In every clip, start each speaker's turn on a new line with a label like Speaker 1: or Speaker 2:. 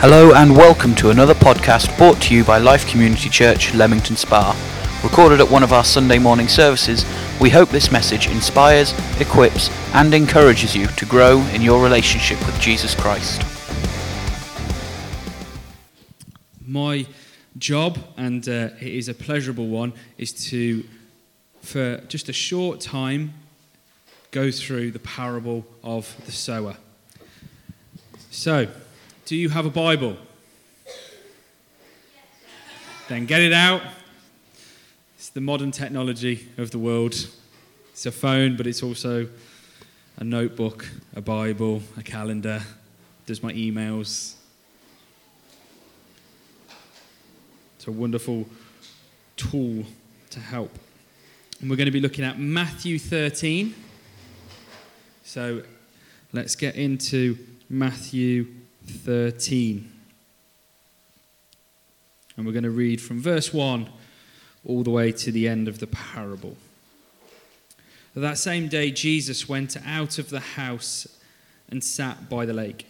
Speaker 1: Hello and welcome to another podcast brought to you by Life Community Church, Leamington Spa. Recorded at one of our Sunday morning services, we hope this message inspires, equips, and encourages you to grow in your relationship with Jesus Christ.
Speaker 2: My job, and uh, it is a pleasurable one, is to, for just a short time, go through the parable of the sower. So, do you have a Bible? Then get it out. It's the modern technology of the world. It's a phone, but it's also a notebook, a Bible, a calendar, does my emails. It's a wonderful tool to help. And we're going to be looking at Matthew 13. So let's get into Matthew 13. And we're going to read from verse 1 all the way to the end of the parable. That same day, Jesus went out of the house and sat by the lake.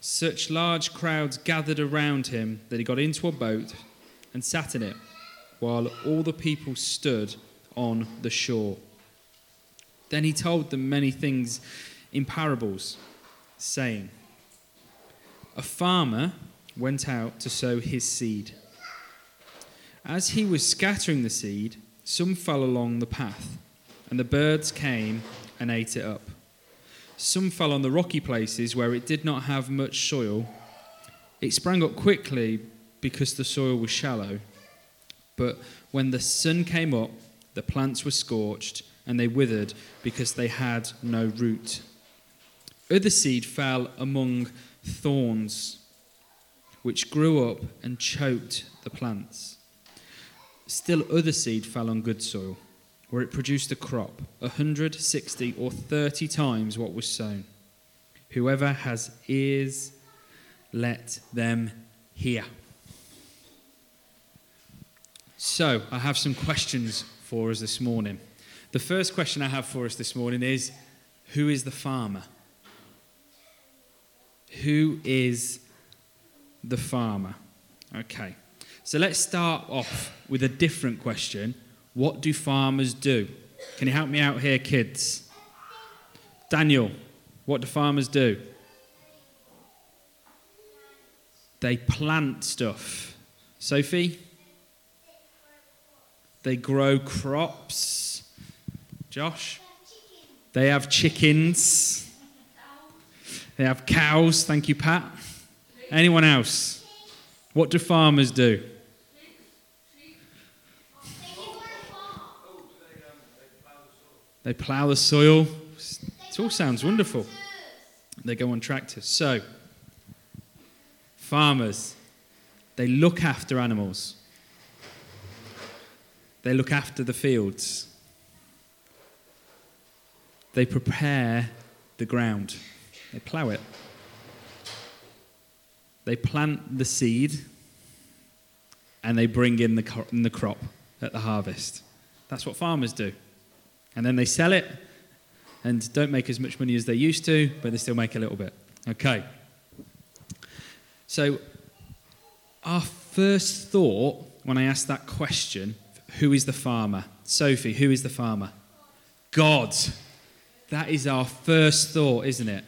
Speaker 2: Such large crowds gathered around him that he got into a boat and sat in it, while all the people stood on the shore. Then he told them many things in parables, saying, A farmer went out to sow his seed. As he was scattering the seed, some fell along the path, and the birds came and ate it up. Some fell on the rocky places where it did not have much soil. It sprang up quickly because the soil was shallow. But when the sun came up, the plants were scorched, and they withered because they had no root. Other seed fell among thorns, which grew up and choked the plants. Still, other seed fell on good soil, where it produced a crop, a hundred, sixty, or thirty times what was sown. Whoever has ears, let them hear. So, I have some questions for us this morning. The first question I have for us this morning is Who is the farmer? Who is the farmer? Okay. So let's start off with a different question. What do farmers do? Can you help me out here, kids? Daniel, what do farmers do? They plant stuff. Sophie? They grow crops. Josh? They have chickens. They have cows. Thank you, Pat. Anyone else? What do farmers do? They plough the soil. It all sounds wonderful. They go on tractors. So, farmers, they look after animals. They look after the fields. They prepare the ground. They plough it. They plant the seed and they bring in the, in the crop at the harvest. That's what farmers do. And then they sell it and don't make as much money as they used to, but they still make a little bit. Okay. So, our first thought when I asked that question who is the farmer? Sophie, who is the farmer? God. That is our first thought, isn't it?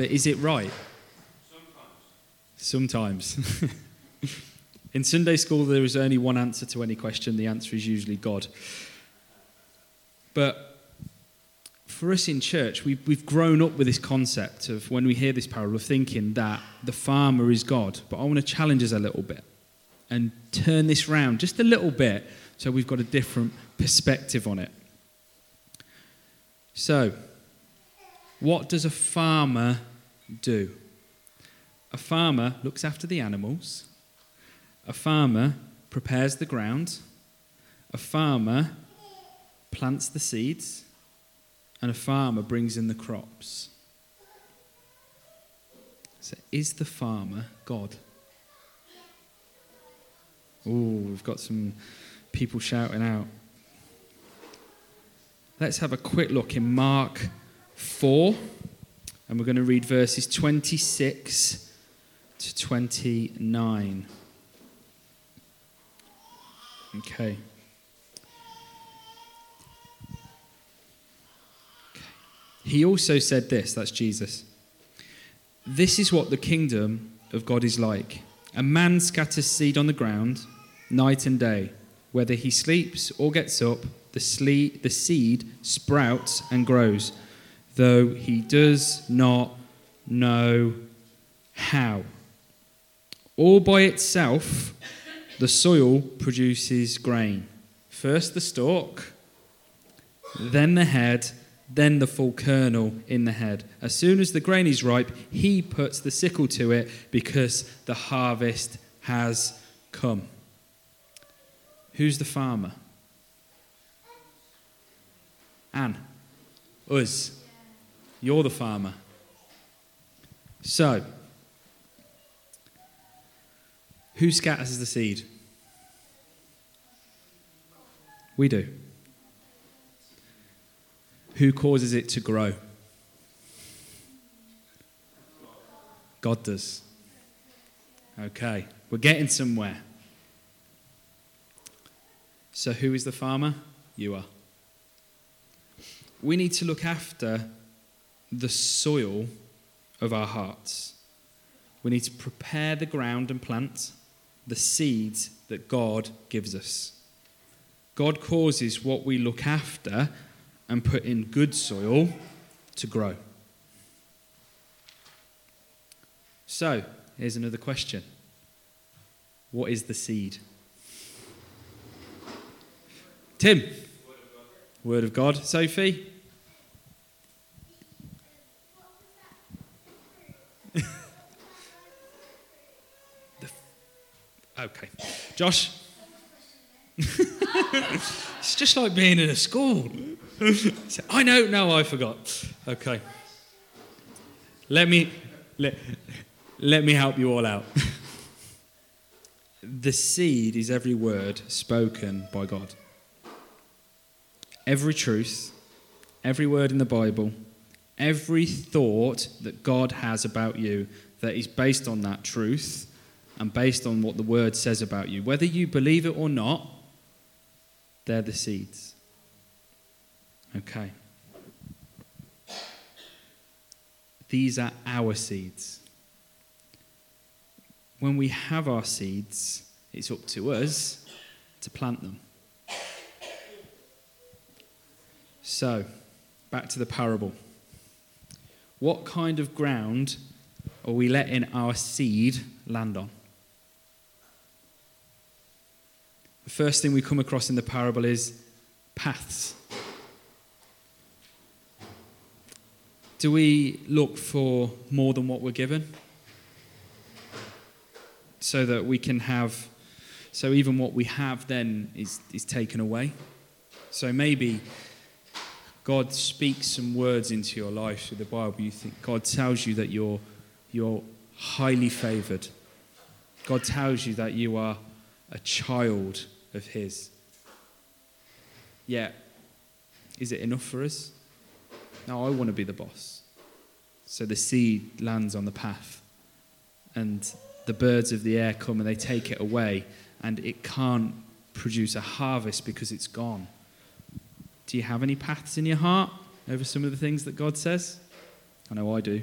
Speaker 2: But is it right? Sometimes. Sometimes. In Sunday school, there is only one answer to any question. The answer is usually God. But for us in church, we've, we've grown up with this concept of when we hear this parable of thinking that the farmer is God. But I want to challenge us a little bit and turn this round just a little bit so we've got a different perspective on it. So, what does a farmer do? A farmer looks after the animals. A farmer prepares the ground. A farmer plants the seeds. And a farmer brings in the crops. So, is the farmer God? Oh, we've got some people shouting out. Let's have a quick look in Mark 4, and we're going to read verses 26 to 29. Okay. He also said this that's Jesus. This is what the kingdom of God is like. A man scatters seed on the ground night and day. Whether he sleeps or gets up, the, sle- the seed sprouts and grows, though he does not know how. All by itself, the soil produces grain. First the stalk, then the head, then the full kernel in the head. As soon as the grain is ripe, he puts the sickle to it because the harvest has come. Who's the farmer? Anne. Us. You're the farmer. So, who scatters the seed? We do. Who causes it to grow? God does. Okay, we're getting somewhere. So, who is the farmer? You are. We need to look after the soil of our hearts. We need to prepare the ground and plant the seeds that God gives us. God causes what we look after and put in good soil to grow. So, here's another question What is the seed? Tim? Word of God. Sophie? okay. Josh? it's just like being in a school. I know, no, I forgot. Okay. Let me let, let me help you all out. the seed is every word spoken by God. Every truth, every word in the Bible, every thought that God has about you that is based on that truth and based on what the word says about you. Whether you believe it or not, they're the seeds. Okay. These are our seeds. When we have our seeds, it's up to us to plant them. So, back to the parable. What kind of ground are we letting our seed land on? The first thing we come across in the parable is paths. Do we look for more than what we're given? So that we can have, so even what we have then is, is taken away. So maybe God speaks some words into your life through the Bible. You think God tells you that you're, you're highly favored. God tells you that you are a child of His. Yet, is it enough for us? Now, I want to be the boss. So the seed lands on the path, and the birds of the air come and they take it away, and it can't produce a harvest because it's gone. Do you have any paths in your heart over some of the things that God says? I know I do.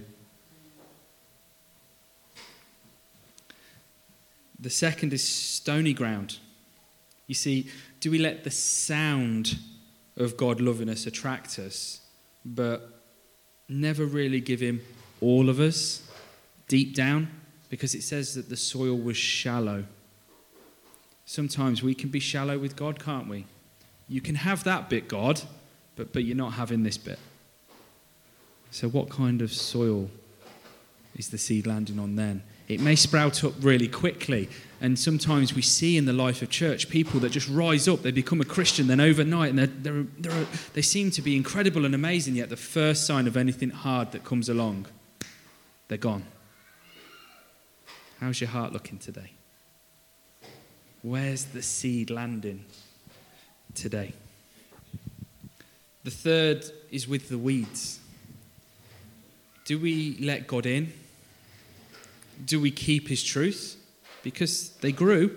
Speaker 2: The second is stony ground. You see, do we let the sound of God loving us attract us, but never really give Him all of us deep down? Because it says that the soil was shallow. Sometimes we can be shallow with God, can't we? You can have that bit, God, but, but you're not having this bit. So, what kind of soil is the seed landing on then? It may sprout up really quickly. And sometimes we see in the life of church people that just rise up, they become a Christian, then overnight, and they're, they're, they're, they seem to be incredible and amazing, yet the first sign of anything hard that comes along, they're gone. How's your heart looking today? Where's the seed landing today? The third is with the weeds. Do we let God in? Do we keep his truth? Because they grew.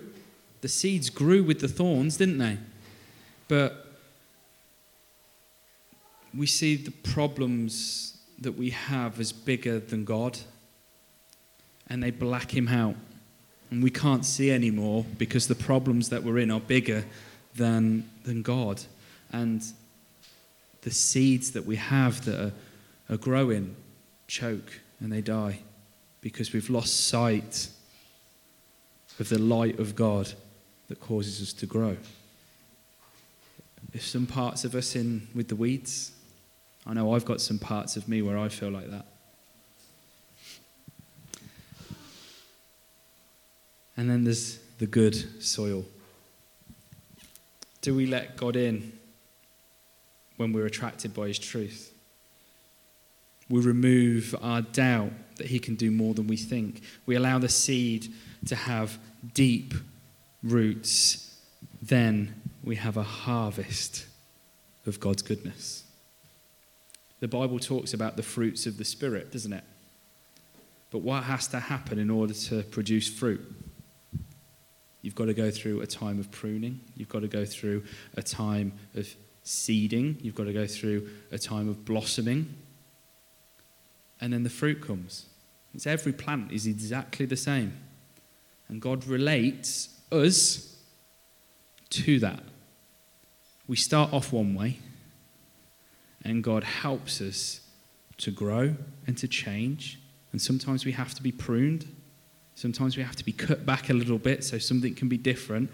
Speaker 2: The seeds grew with the thorns, didn't they? But we see the problems that we have as bigger than God, and they black him out. And we can't see anymore because the problems that we're in are bigger than, than God. And the seeds that we have that are, are growing choke and they die because we've lost sight of the light of God that causes us to grow. If some parts of us in with the weeds, I know I've got some parts of me where I feel like that. And then there's the good soil. Do we let God in when we're attracted by His truth? We remove our doubt that He can do more than we think. We allow the seed to have deep roots. Then we have a harvest of God's goodness. The Bible talks about the fruits of the Spirit, doesn't it? But what has to happen in order to produce fruit? You've got to go through a time of pruning. You've got to go through a time of seeding. You've got to go through a time of blossoming. And then the fruit comes. It's every plant is exactly the same. And God relates us to that. We start off one way, and God helps us to grow and to change. And sometimes we have to be pruned. Sometimes we have to be cut back a little bit so something can be different.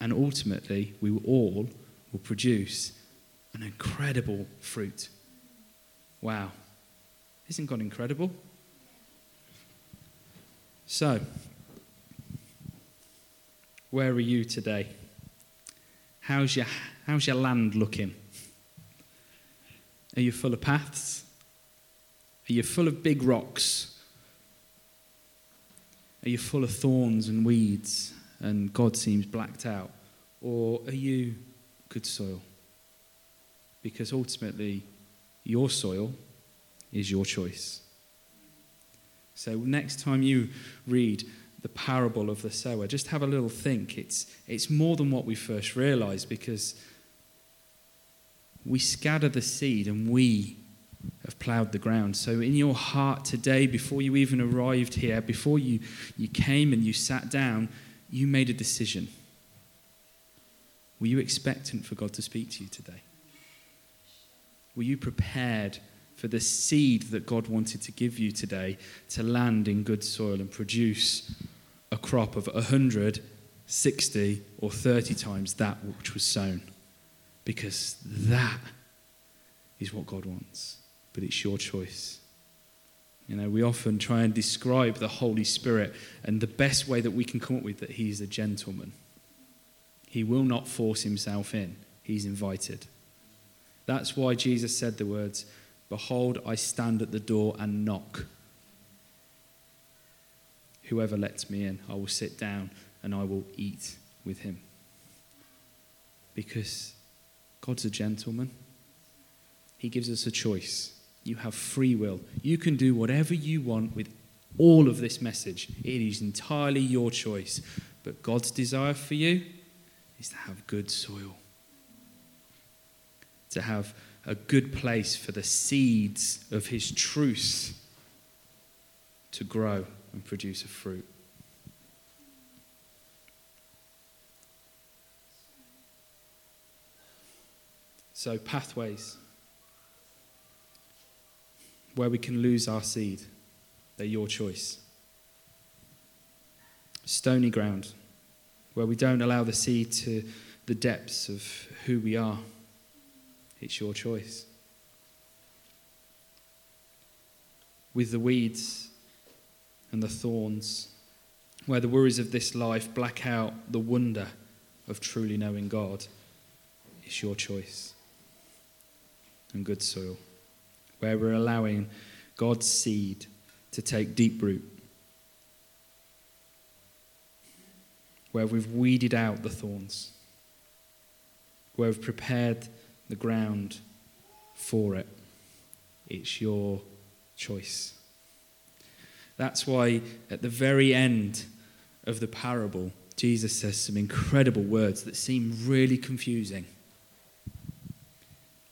Speaker 2: And ultimately, we all will produce an incredible fruit. Wow. Isn't God incredible? So, where are you today? How's your, how's your land looking? Are you full of paths? Are you full of big rocks? Are you full of thorns and weeds and God seems blacked out? Or are you good soil? Because ultimately, your soil is your choice. So, next time you read the parable of the sower, just have a little think. It's, it's more than what we first realize because we scatter the seed and we have ploughed the ground. So, in your heart today, before you even arrived here, before you, you came and you sat down, you made a decision. Were you expectant for God to speak to you today? Were you prepared for the seed that God wanted to give you today to land in good soil and produce a crop of 100, 60, or 30 times that which was sown? Because that is what God wants, but it's your choice. You know, we often try and describe the Holy Spirit, and the best way that we can come up with that He's a gentleman. He will not force Himself in, He's invited. That's why Jesus said the words, Behold, I stand at the door and knock. Whoever lets me in, I will sit down and I will eat with him. Because God's a gentleman. He gives us a choice. You have free will. You can do whatever you want with all of this message. It is entirely your choice. But God's desire for you is to have good soil, to have a good place for the seeds of His truth to grow and produce a fruit. So, pathways where we can lose our seed, they're your choice. Stony ground where we don't allow the seed to the depths of who we are. It's your choice. With the weeds and the thorns, where the worries of this life black out the wonder of truly knowing God, it's your choice. And good soil, where we're allowing God's seed to take deep root, where we've weeded out the thorns, where we've prepared the ground for it. It's your choice. That's why at the very end of the parable, Jesus says some incredible words that seem really confusing.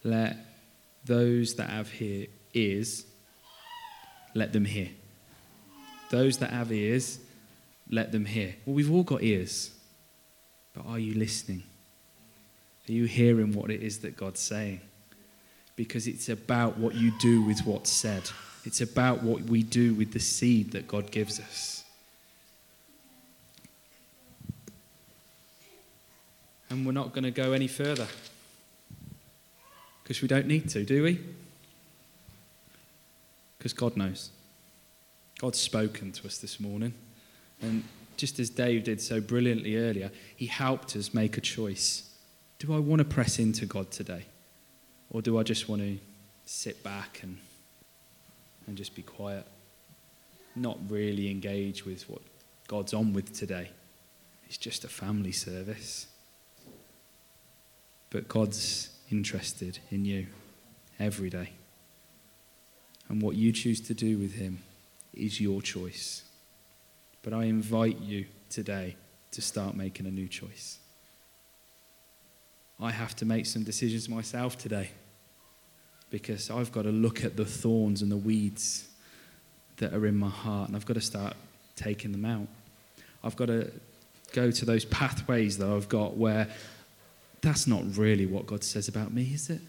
Speaker 2: Let those that have hear ears, let them hear. Those that have ears, let them hear. Well, we've all got ears, but are you listening? Are you hearing what it is that God's saying? Because it's about what you do with what's said. It's about what we do with the seed that God gives us. And we're not going to go any further. Because we don't need to, do we? Because God knows. God's spoken to us this morning. And just as Dave did so brilliantly earlier, he helped us make a choice. Do I want to press into God today? Or do I just want to sit back and, and just be quiet? Not really engage with what God's on with today. It's just a family service. But God's interested in you every day. And what you choose to do with Him is your choice. But I invite you today to start making a new choice. I have to make some decisions myself today because I've got to look at the thorns and the weeds that are in my heart and I've got to start taking them out. I've got to go to those pathways that I've got where that's not really what God says about me, is it?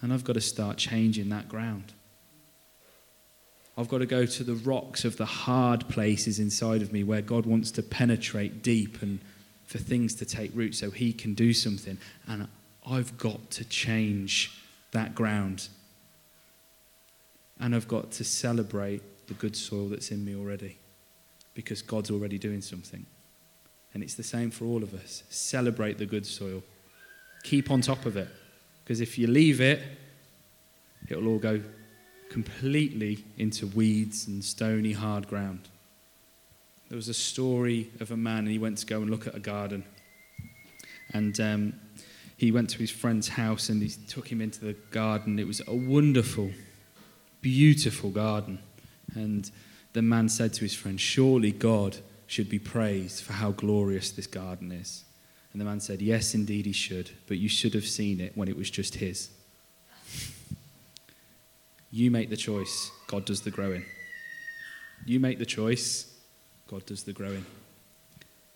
Speaker 2: And I've got to start changing that ground. I've got to go to the rocks of the hard places inside of me where God wants to penetrate deep and for things to take root so He can do something. And I've got to change that ground. And I've got to celebrate the good soil that's in me already because God's already doing something. And it's the same for all of us. Celebrate the good soil keep on top of it. Because if you leave it, it'll all go completely into weeds and stony, hard ground. There was a story of a man, and he went to go and look at a garden. And um, he went to his friend's house and he took him into the garden. It was a wonderful, beautiful garden. And the man said to his friend, Surely God should be praised for how glorious this garden is. And the man said, Yes, indeed he should, but you should have seen it when it was just his. You make the choice, God does the growing. You make the choice, God does the growing.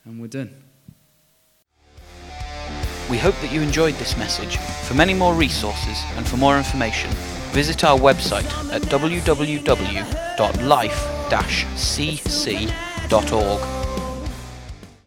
Speaker 2: And we're done.
Speaker 1: We hope that you enjoyed this message. For many more resources and for more information, visit our website at www.life-cc.org